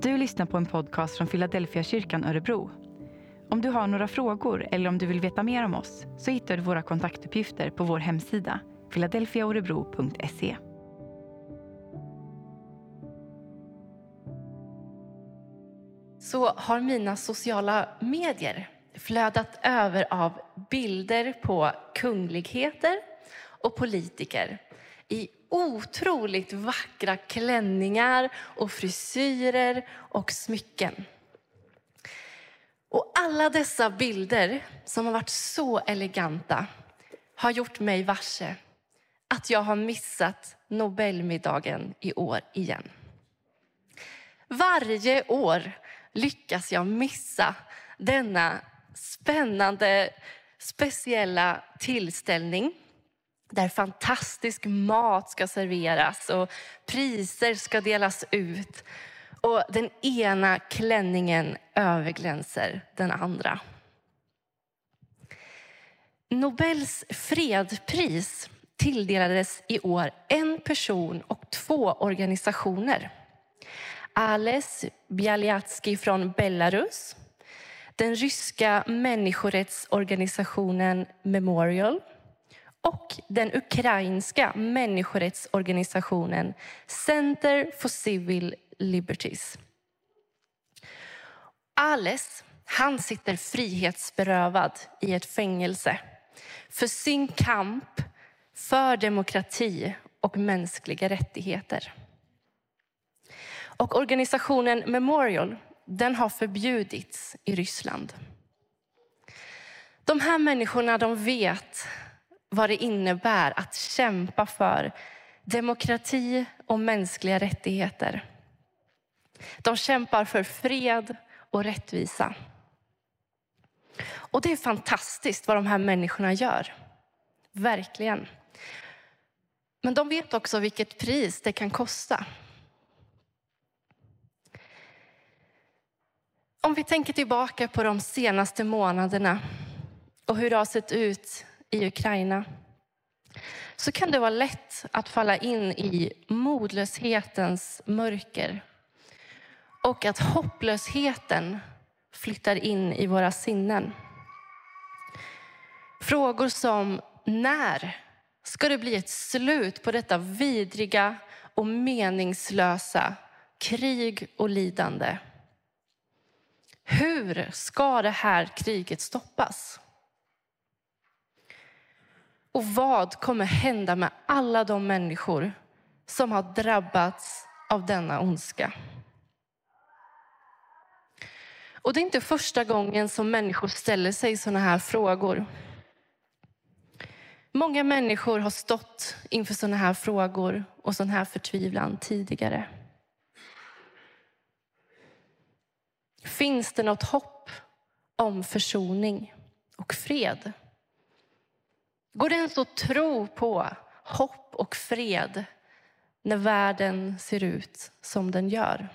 Du lyssnar på en podcast från Philadelphia kyrkan Örebro. Om du har några frågor eller om du vill veta mer om oss så hittar du våra kontaktuppgifter på vår hemsida philadelphiaorebro.se. så har mina sociala medier flödat över av bilder på kungligheter och politiker i otroligt vackra klänningar och frisyrer och smycken. Och alla dessa bilder som har varit så eleganta har gjort mig varse att jag har missat Nobelmiddagen i år igen. Varje år lyckas jag missa denna spännande, speciella tillställning där fantastisk mat ska serveras och priser ska delas ut. Och den ena klänningen överglänser den andra. Nobels fredspris tilldelades i år en person och två organisationer. Ales Bialyatsky från Belarus, den ryska människorättsorganisationen Memorial och den ukrainska människorättsorganisationen Center for Civil Liberties. Ales, han sitter frihetsberövad i ett fängelse för sin kamp för demokrati och mänskliga rättigheter. Och organisationen Memorial, den har förbjudits i Ryssland. De här människorna, de vet vad det innebär att kämpa för demokrati och mänskliga rättigheter. De kämpar för fred och rättvisa. Och det är fantastiskt vad de här människorna gör. Verkligen. Men de vet också vilket pris det kan kosta. Om vi tänker tillbaka på de senaste månaderna och hur det har sett ut i Ukraina så kan det vara lätt att falla in i modlöshetens mörker och att hopplösheten flyttar in i våra sinnen. Frågor som när ska det bli ett slut på detta vidriga och meningslösa krig och lidande? Hur ska det här kriget stoppas? Och vad kommer hända med alla de människor som har drabbats av denna ondska? Och det är inte första gången som människor ställer sig sådana här frågor. Många människor har stått inför sådana här frågor och sån här förtvivlan tidigare. Finns det något hopp om försoning och fred? Går det ens att tro på hopp och fred när världen ser ut som den gör?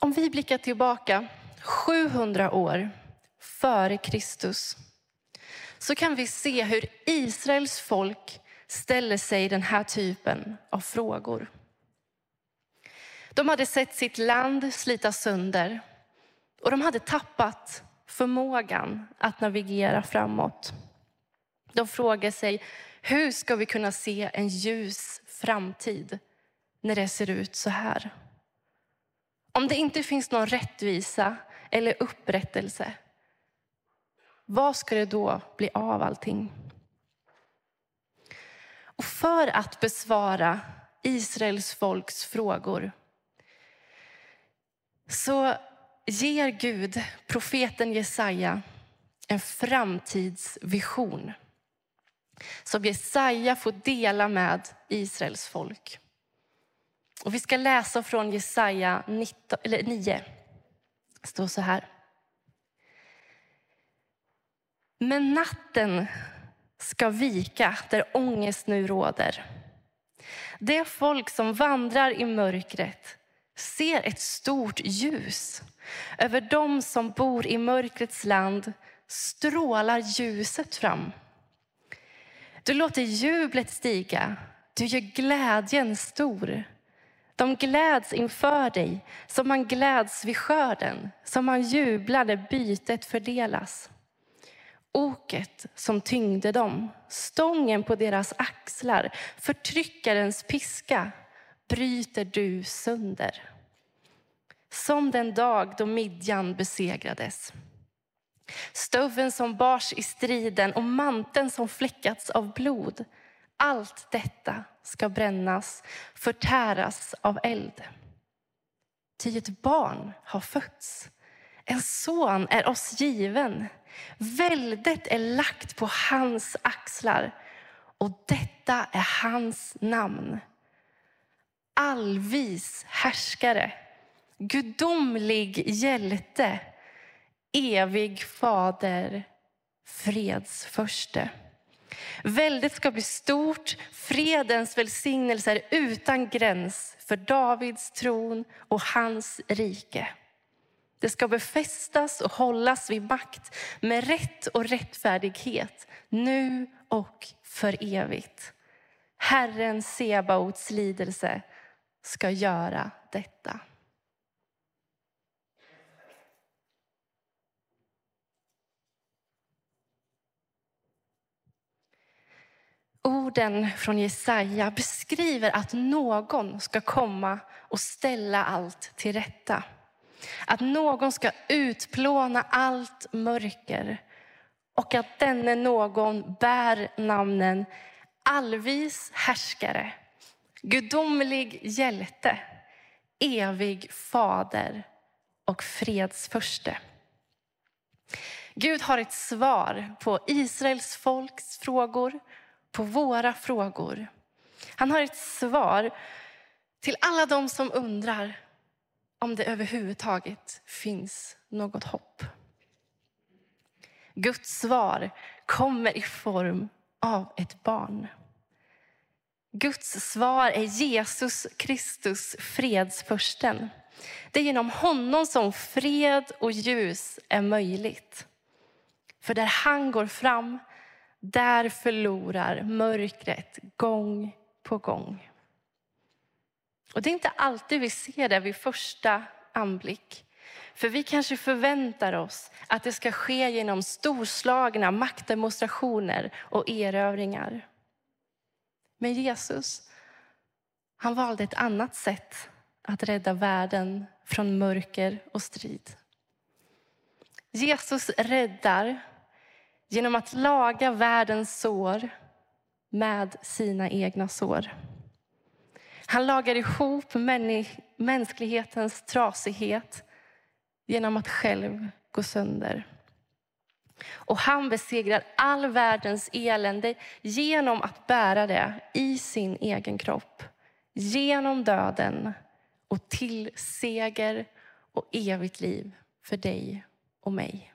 Om vi blickar tillbaka 700 år före Kristus så kan vi se hur Israels folk ställer sig den här typen av frågor. De hade sett sitt land slitas sönder och de hade tappat förmågan att navigera framåt. De frågar sig, hur ska vi kunna se en ljus framtid när det ser ut så här? Om det inte finns någon rättvisa eller upprättelse, vad ska det då bli av allting? Och för att besvara Israels folks frågor så ger Gud profeten Jesaja en framtidsvision som Jesaja får dela med Israels folk. Och vi ska läsa från Jesaja 19, 9. Det står så här. Men natten ska vika där ångest nu råder. Det folk som vandrar i mörkret ser ett stort ljus. Över dem som bor i mörkrets land strålar ljuset fram. Du låter jublet stiga. Du gör glädjen stor. De gläds inför dig som man gläds vid skörden, som man jublar när bytet fördelas. Oket som tyngde dem, stången på deras axlar, förtryckarens piska bryter du sönder. Som den dag då Midjan besegrades. Stöven som bars i striden och manteln som fläckats av blod. Allt detta ska brännas, förtäras av eld. Ty ett barn har fötts, en son är oss given. Väldet är lagt på hans axlar och detta är hans namn. Allvis härskare, gudomlig hjälte, evig fader, fredsförste. Väldet ska bli stort, fredens välsignelser utan gräns för Davids tron och hans rike. Det ska befästas och hållas vid makt med rätt och rättfärdighet nu och för evigt. Herren Sebaots lidelse ska göra detta. Orden från Jesaja beskriver att någon ska komma och ställa allt till rätta. Att någon ska utplåna allt mörker och att denne någon bär namnen allvis härskare, gudomlig hjälte, evig fader och fredsförste. Gud har ett svar på Israels folks frågor, på våra frågor. Han har ett svar till alla de som undrar om det överhuvudtaget finns något hopp. Guds svar kommer i form av ett barn. Guds svar är Jesus Kristus, fredsförsten. Det är genom honom som fred och ljus är möjligt. För där han går fram, där förlorar mörkret gång på gång. Och det är inte alltid vi ser det vid första anblick. För vi kanske förväntar oss att det ska ske genom storslagna maktdemonstrationer och erövringar. Men Jesus, han valde ett annat sätt att rädda världen från mörker och strid. Jesus räddar genom att laga världens sår med sina egna sår. Han lagar ihop mänsklighetens trasighet genom att själv gå sönder. Och han besegrar all världens elände genom att bära det i sin egen kropp. Genom döden och till seger och evigt liv för dig och mig.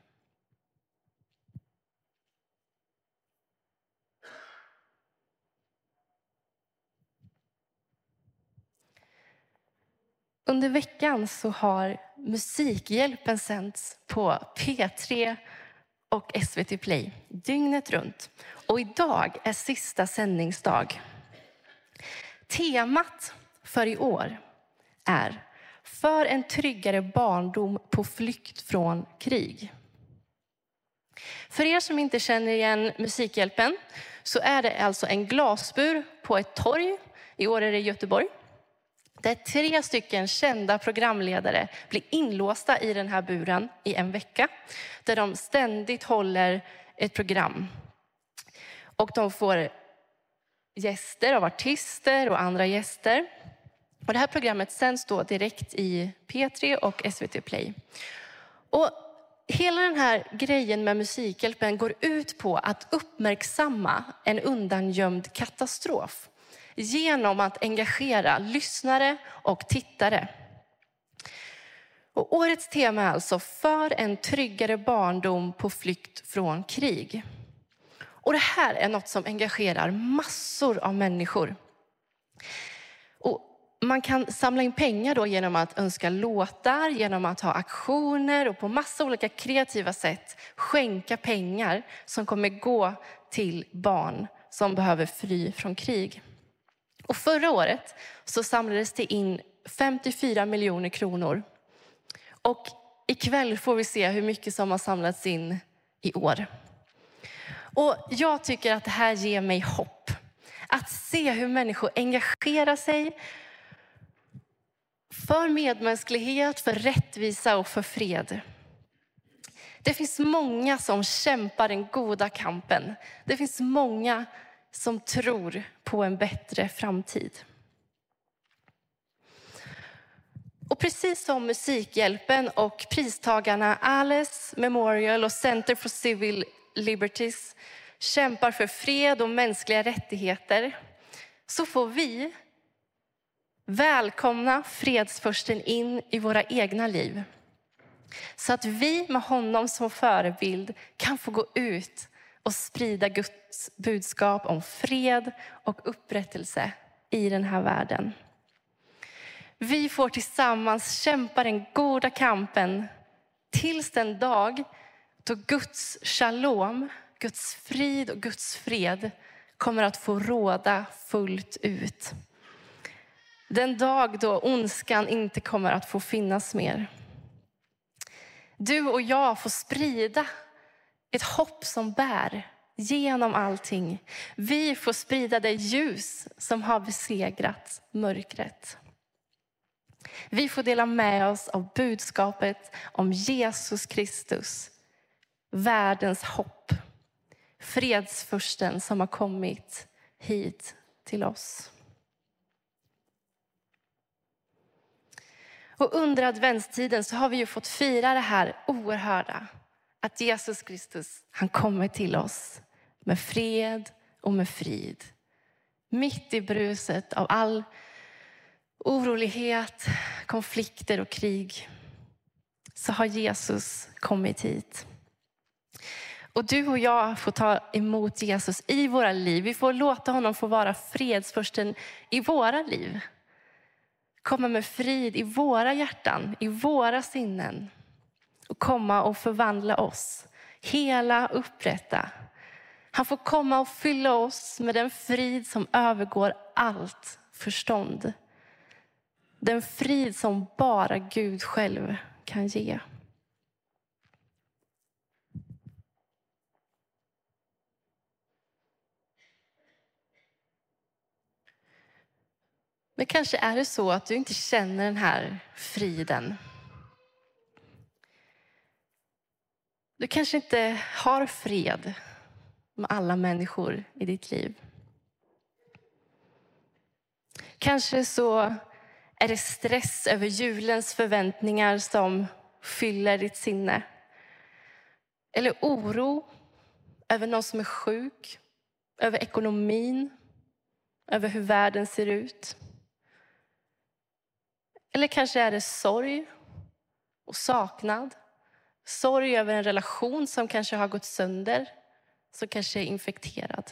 Under veckan så har Musikhjälpen sänts på P3 och SVT Play dygnet runt. Och idag är sista sändningsdag. Temat för i år är För en tryggare barndom på flykt från krig. För er som inte känner igen Musikhjälpen så är det alltså en glasbur på ett torg. I år är det Göteborg där tre stycken kända programledare blir inlåsta i den här buren i en vecka. Där de ständigt håller ett program. Och de får gäster av artister och andra gäster. Och det här programmet sänds då direkt i P3 och SVT Play. Och hela den här grejen med Musikhjälpen går ut på att uppmärksamma en undangömd katastrof genom att engagera lyssnare och tittare. Och årets tema är alltså för en tryggare barndom på flykt från krig. Och det här är något som engagerar massor av människor. Och man kan samla in pengar då genom att önska låtar, genom att ha aktioner och på massa olika kreativa sätt skänka pengar som kommer gå till barn som behöver fly från krig. Och förra året så samlades det in 54 miljoner kronor. Och ikväll får vi se hur mycket som har samlats in i år. Och jag tycker att det här ger mig hopp. Att se hur människor engagerar sig för medmänsklighet, för rättvisa och för fred. Det finns många som kämpar den goda kampen. Det finns många som tror på en bättre framtid. Och precis som Musikhjälpen och pristagarna Alice Memorial och Center for Civil Liberties kämpar för fred och mänskliga rättigheter så får vi välkomna fredsförsten in i våra egna liv. Så att vi med honom som förebild kan få gå ut och sprida Guds budskap om fred och upprättelse i den här världen. Vi får tillsammans kämpa den goda kampen tills den dag då Guds shalom, Guds frid och Guds fred kommer att få råda fullt ut. Den dag då ondskan inte kommer att få finnas mer. Du och jag får sprida ett hopp som bär genom allting. Vi får sprida det ljus som har besegrat mörkret. Vi får dela med oss av budskapet om Jesus Kristus, världens hopp. Fredsfursten som har kommit hit till oss. Och under adventstiden så har vi ju fått fira det här oerhörda. Att Jesus Kristus, han kommer till oss med fred och med frid. Mitt i bruset av all orolighet, konflikter och krig så har Jesus kommit hit. Och du och jag får ta emot Jesus i våra liv. Vi får låta honom få vara fredsförsten i våra liv. Komma med frid i våra hjärtan, i våra sinnen. Och komma och förvandla oss. Hela, upprätta. Han får komma och fylla oss med den frid som övergår allt förstånd. Den frid som bara Gud själv kan ge. Men kanske är det så att du inte känner den här friden. Du kanske inte har fred med alla människor i ditt liv. Kanske så är det stress över julens förväntningar som fyller ditt sinne. Eller oro över någon som är sjuk, över ekonomin, över hur världen ser ut. Eller kanske är det sorg och saknad. Sorg över en relation som kanske har gått sönder, som kanske är infekterad.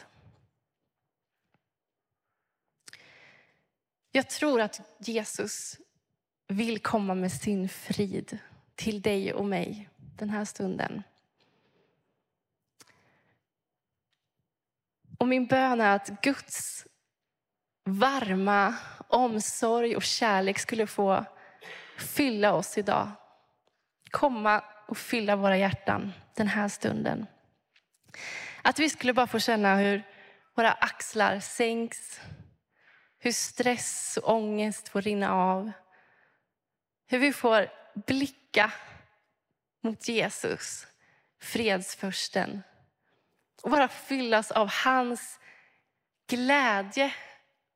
Jag tror att Jesus vill komma med sin frid till dig och mig den här stunden. Och min bön är att Guds varma omsorg och kärlek skulle få fylla oss idag. Komma och fylla våra hjärtan den här stunden. Att vi skulle bara få känna hur våra axlar sänks, hur stress och ångest får rinna av. Hur vi får blicka mot Jesus, fredsförsten. Och bara fyllas av hans glädje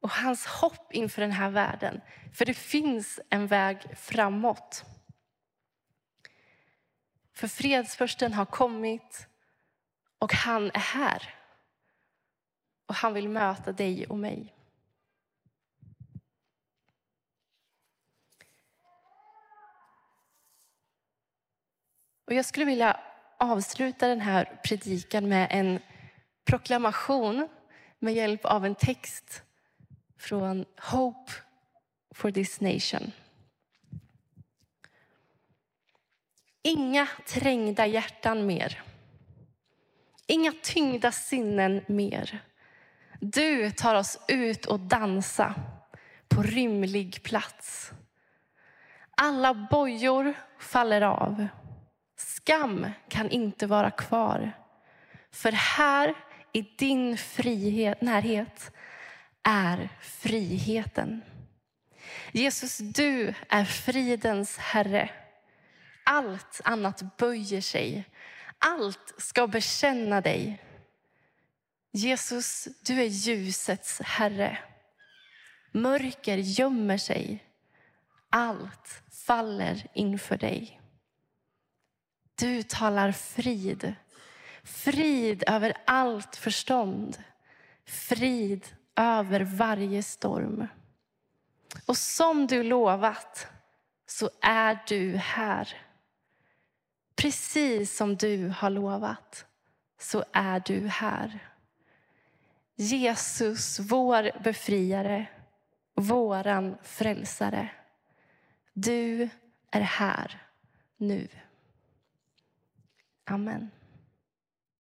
och hans hopp inför den här världen. För det finns en väg framåt. För fredsförsten har kommit och han är här. Och han vill möta dig och mig. Och jag skulle vilja avsluta den här predikan med en proklamation med hjälp av en text från Hope for this nation. Inga trängda hjärtan mer. Inga tyngda sinnen mer. Du tar oss ut och dansa på rymlig plats. Alla bojor faller av. Skam kan inte vara kvar. För här i din frihet, närhet är friheten. Jesus, du är fridens Herre. Allt annat böjer sig. Allt ska bekänna dig. Jesus, du är ljusets Herre. Mörker gömmer sig. Allt faller inför dig. Du talar frid. Frid över allt förstånd. Frid över varje storm. Och som du lovat så är du här. Precis som du har lovat så är du här. Jesus, vår befriare, våran frälsare. Du är här nu. Amen.